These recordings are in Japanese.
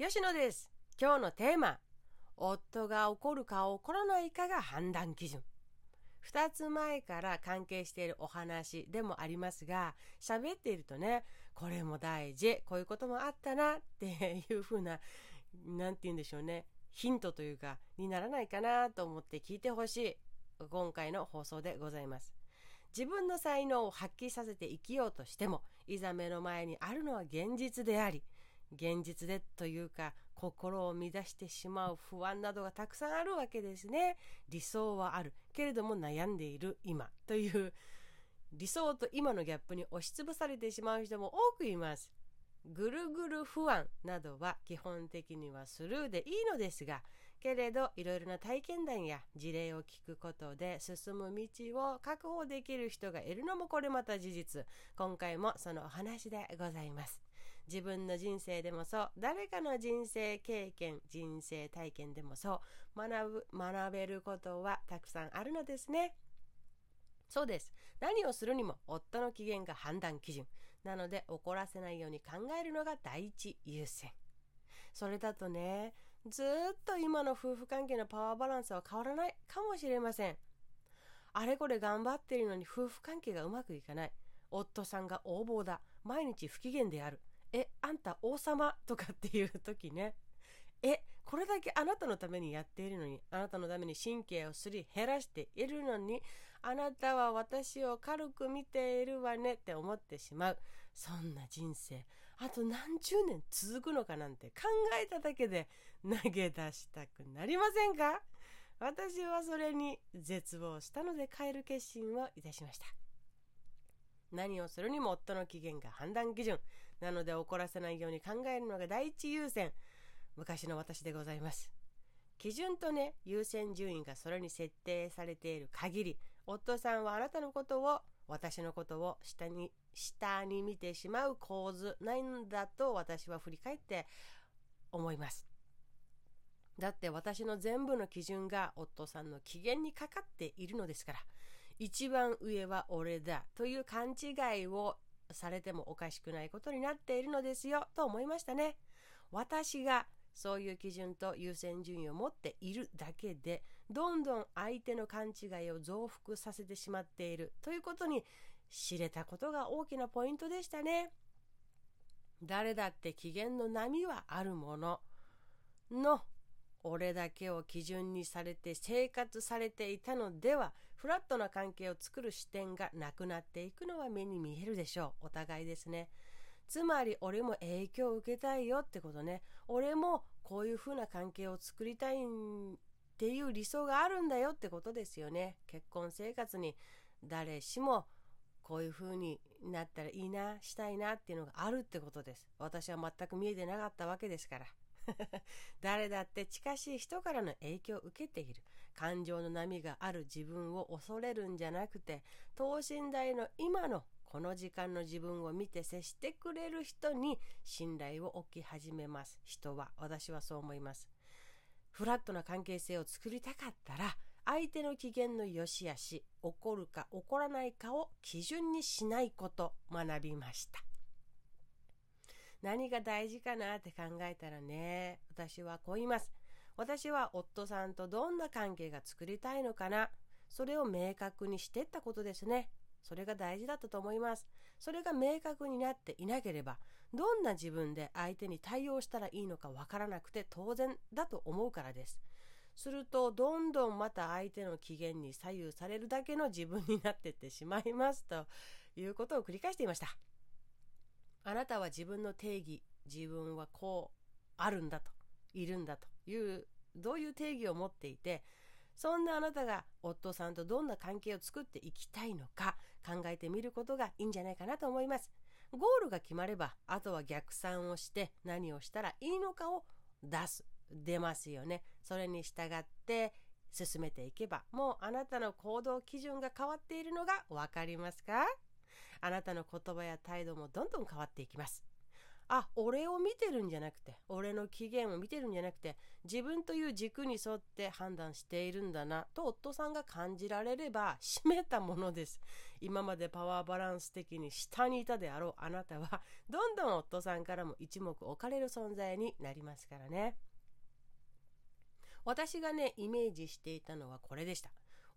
吉野です。今日のテーマ、夫が怒るか怒らないかが判断基準。2つ前から関係しているお話でもありますが、喋っているとね、これも大事、こういうこともあったなっていう風な、なんて言うんでしょうね、ヒントというか、にならないかなと思って聞いてほしい、今回の放送でございます。自分の才能を発揮させて生きようとしても、いざ目の前にあるのは現実であり、現実でというか心を乱してしまう不安などがたくさんあるわけですね。理想はある。けれども悩んでいる。今。という理想と今のギャップに押しつぶされてしまう人も多くいます。ぐるぐる不安などは基本的にはスルーでいいのですがけれどいろいろな体験談や事例を聞くことで進む道を確保できる人がいるのもこれまた事実。今回もそのお話でございます。自分の人生でもそう。誰かの人生経験人生体験でもそう。学ぶ学べることはたくさんあるのですね。そうです。何をするにも夫の機嫌が判断基準。なので怒らせないように考えるのが第一優先。それだとねずっと今の夫婦関係のパワーバランスは変わらないかもしれません。あれこれ頑張ってるのに夫婦関係がうまくいかない。夫さんが横暴だ。毎日不機嫌である。え、あんた王様？とかっていう時ね、え、これだけあなたのためにやっているのに、あなたのために神経をすり減らしているのに、あなたは私を軽く見ているわねって思ってしまう。そんな人生、あと何十年続くのかなんて考えただけで投げ出したくなりませんか？私はそれに絶望したので変える決心をいたしました。何をするにも夫の機嫌が判断基準。なので怒らせないように考えるのが第一優先。昔の私でございます。基準とね、優先順位がそれに設定されている限り、夫さんはあなたのことを、私のことを下に、下に見てしまう構図ないんだと私は振り返って思います。だって私の全部の基準が夫さんの機嫌にかかっているのですから、一番上は俺だという勘違いをされてもおかしくないことになっているのですよと思いましたね。私がそういう基準と優先順位を持っているだけでどんどん相手の勘違いを増幅させてしまっているということに知れたことが大きなポイントでしたね。誰だって機嫌の波はあるものの俺だけを基準にされて生活されていたのではフラットな関係を作る視点がなくなっていくのは目に見えるでしょう。お互いですね。つまり俺も影響を受けたいよってことね。俺もこういう風な関係を作りたいっていう理想があるんだよってことですよね。結婚生活に誰しもこういう風になったらいいなしたいなっていうのがあるってことです。私は全く見えてなかったわけですから。誰だって近しい人からの影響を受けている。感情の波がある自分を恐れるんじゃなくて、等身大の今のこの時間の自分を見て接してくれる人に信頼を置き始めます。人は。私はそう思います。フラットな関係性を作りたかったら、相手の機嫌の良し悪し、怒るか怒らないかを基準にしないこと学びました。何が大事かなって考えたらね、私はこう言います。私は夫さんとどんな関係が作りたいのかな。それを明確にしてったことですね。それが大事だったと思います。それが明確になっていなければ、どんな自分で相手に対応したらいいのかわからなくて当然だと思うからです。すると、どんどんまた相手の機嫌に左右されるだけの自分になってってしまいますということを繰り返していました。あなたは自分の定義、自分はこうあるんだと、いるんだという、どういう定義を持っていて、そんなあなたが夫さんとどんな関係を作っていきたいのか考えてみることがいいんじゃないかなと思います。ゴールが決まれば、あとは逆算をして何をしたらいいのかを出す。出ますよね。それに従って進めていけば、もうあなたの行動基準が変わっているのがわかりますか？あなたの言葉や態度もどんどん変わっていきます。あ俺を見てるんじゃなくて俺の機嫌を見てるんじゃなくて自分という軸に沿って判断しているんだなと夫さんが感じられれば閉めたものです。今までパワーバランス的に下にいたであろうあなたはどんどん夫さんからも一目置かれる存在になりますからね。私がねイメージしていたのはこれでした。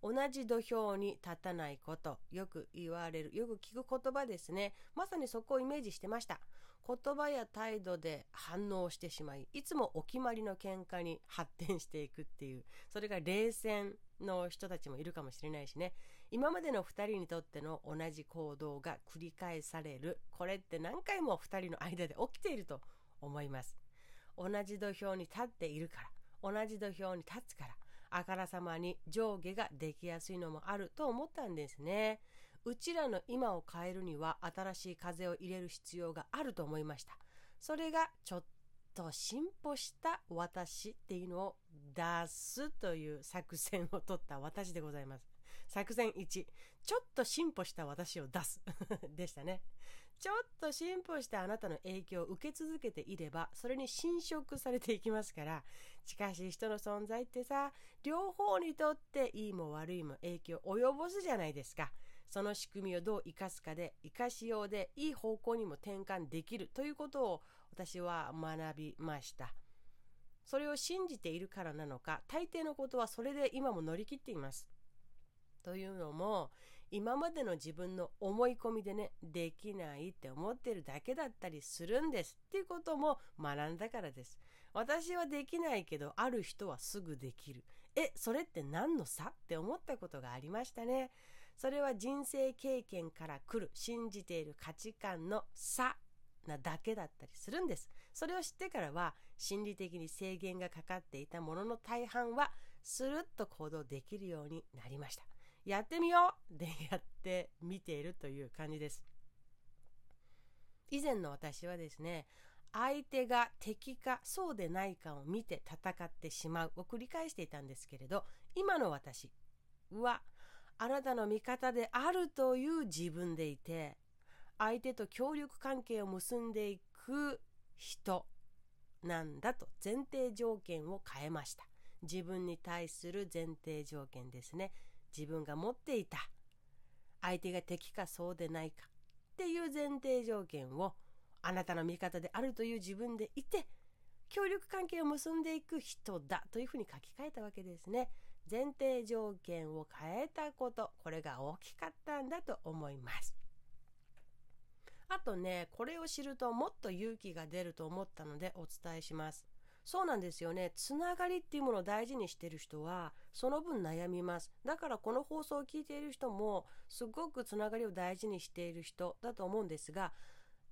同じ土俵に立たないこと。よく言われるよく聞く言葉ですね。まさにそこをイメージしてました。言葉や態度で反応してしまいいつもお決まりの喧嘩に発展していくっていうそれが冷戦の人たちもいるかもしれないしね。今までの2人にとっての同じ行動が繰り返されるこれって何回も2人の間で起きていると思います。同じ土俵に立っているから同じ土俵に立つからあからさまに上下ができやすいのもあると思ったんですね。うちらの今を変えるには新しい風を入れる必要があると思いました。それがちょっと進歩した私っていうのを出すという作戦を取った私でございます。作戦1ちょっと進歩した私を出す。でしたね。ちょっと進歩したあなたの影響を受け続けていればそれに侵食されていきますから近しかし人の存在ってさ両方にとっていいも悪いも影響を及ぼすじゃないですか。その仕組みをどう生かすかで生かしようでいい方向にも転換できる。ということを私は学びました。それを信じているからなのか大抵のことはそれで今も乗り切っています。というのも今までの自分の思い込みでねできないって思ってるだけだったりするんですっていうことも学んだからです私はできないけどある人はすぐできるえそれって何の差って思ったことがありましたねそれは人生経験から来る信じている価値観の差なだけだったりするんです。それを知ってからは心理的に制限がかかっていたものの大半はスルッと行動できるようになりました。やってみよう。でやってみているという感じです。以前の私はですね、相手が敵かそうでないかを見て戦ってしまうを繰り返していたんですけれど、今の私はあなたの味方であるという自分でいて相手と協力関係を結んでいく人なんだと前提条件を変えました。自分に対する前提条件ですね。自分が持っていた。相手が敵かそうでないか。っていう前提条件をあなたの味方であるという自分でいて協力関係を結んでいく人だというふうに書き換えたわけですね。前提条件を変えたこと。これが大きかったんだと思います。あとねこれを知るともっと勇気が出ると思ったのでお伝えします。そうなんですよね。つながりっていうものを大事にしてる人はその分悩みます。だからこの放送を聞いている人もすごくつながりを大事にしている人だと思うんですが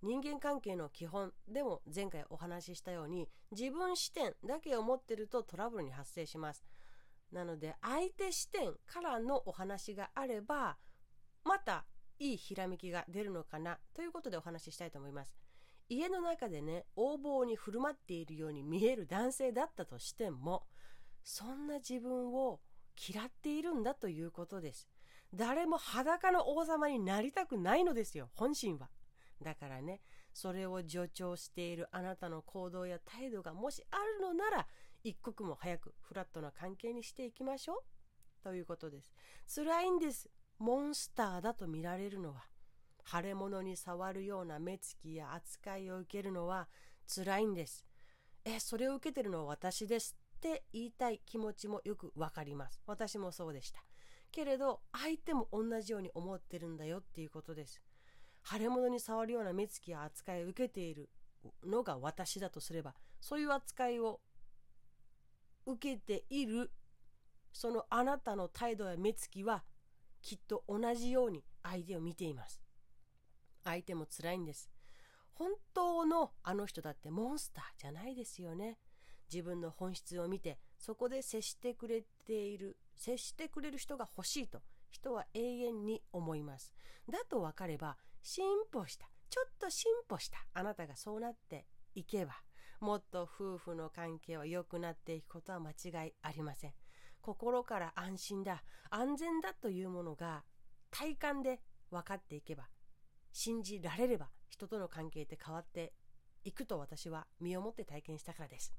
人間関係の基本でも前回お話ししたように自分視点だけを持ってるとトラブルに発生します。なので相手視点からのお話があればまたいいひらめきが出るのかなということでお話ししたいと思います。家の中でね横暴に振る舞っているように見える男性だったとしてもそんな自分を嫌っているんだということです。誰も裸の王様になりたくないのですよ本心は。だからねそれを助長しているあなたの行動や態度がもしあるのなら一刻も早くフラットな関係にしていきましょう。ということです。辛いんです。モンスターだと見られるのは。腫れ物に触るような目つきや扱いを受けるのは辛いんです。えそれを受けてるのは私ですって言いたい気持ちもよくわかります。私もそうでした。けれど相手も同じように思ってるんだよっていうことです。腫れ物に触るような目つきや扱いを受けているのが私だとすればそういう扱いを受けているそのあなたの態度や目つきはきっと同じように相手を見ています。相手も辛いんです。本当のあの人だってモンスターじゃないですよね。自分の本質を見てそこで接してくれている接してくれる人が欲しいと人は永遠に思います。だと分かれば進歩したちょっと進歩したあなたがそうなっていけばもっと夫婦の関係は良くなっていくことは間違いありません。心から安心だ安全だというものが体感で分かっていけば信じられれば人との関係って変わっていくと私は身をもって体験したからです。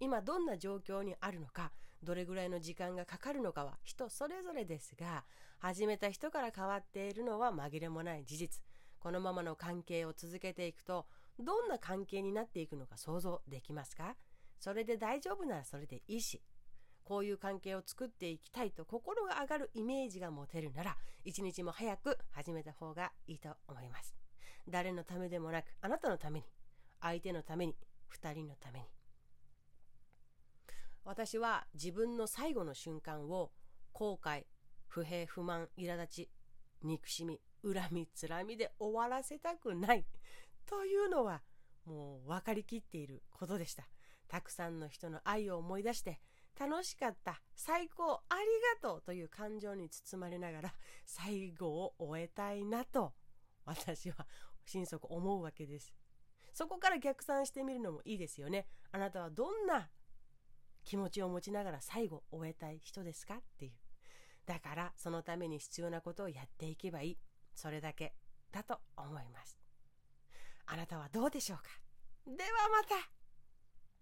今どんな状況にあるのかどれぐらいの時間がかかるのかは人それぞれですが始めた人から変わっているのは紛れもない事実。このままの関係を続けていくとどんな関係になっていくのか想像できますか？それで大丈夫ならそれでいいしこういう関係を作っていきたいと心が上がるイメージが持てるなら一日も早く始めた方がいいと思います。誰のためでもなくあなたのために相手のために2人のために。私は自分の最後の瞬間を後悔不平不満苛立ち憎しみ恨みつらみで終わらせたくない。というのはもう分かりきっていることでした。たくさんの人の愛を思い出して楽しかった。最高。ありがとうという感情に包まれながら 最後を終えたいなと私は心底思うわけです。そこから逆算してみるのもいいですよね。あなたはどんな気持ちを持ちながら最後終えたい人ですか？っていう。だからそのために必要なことをやっていけばいい。それだけだと思います。あなたはどうでしょうか？ではまた。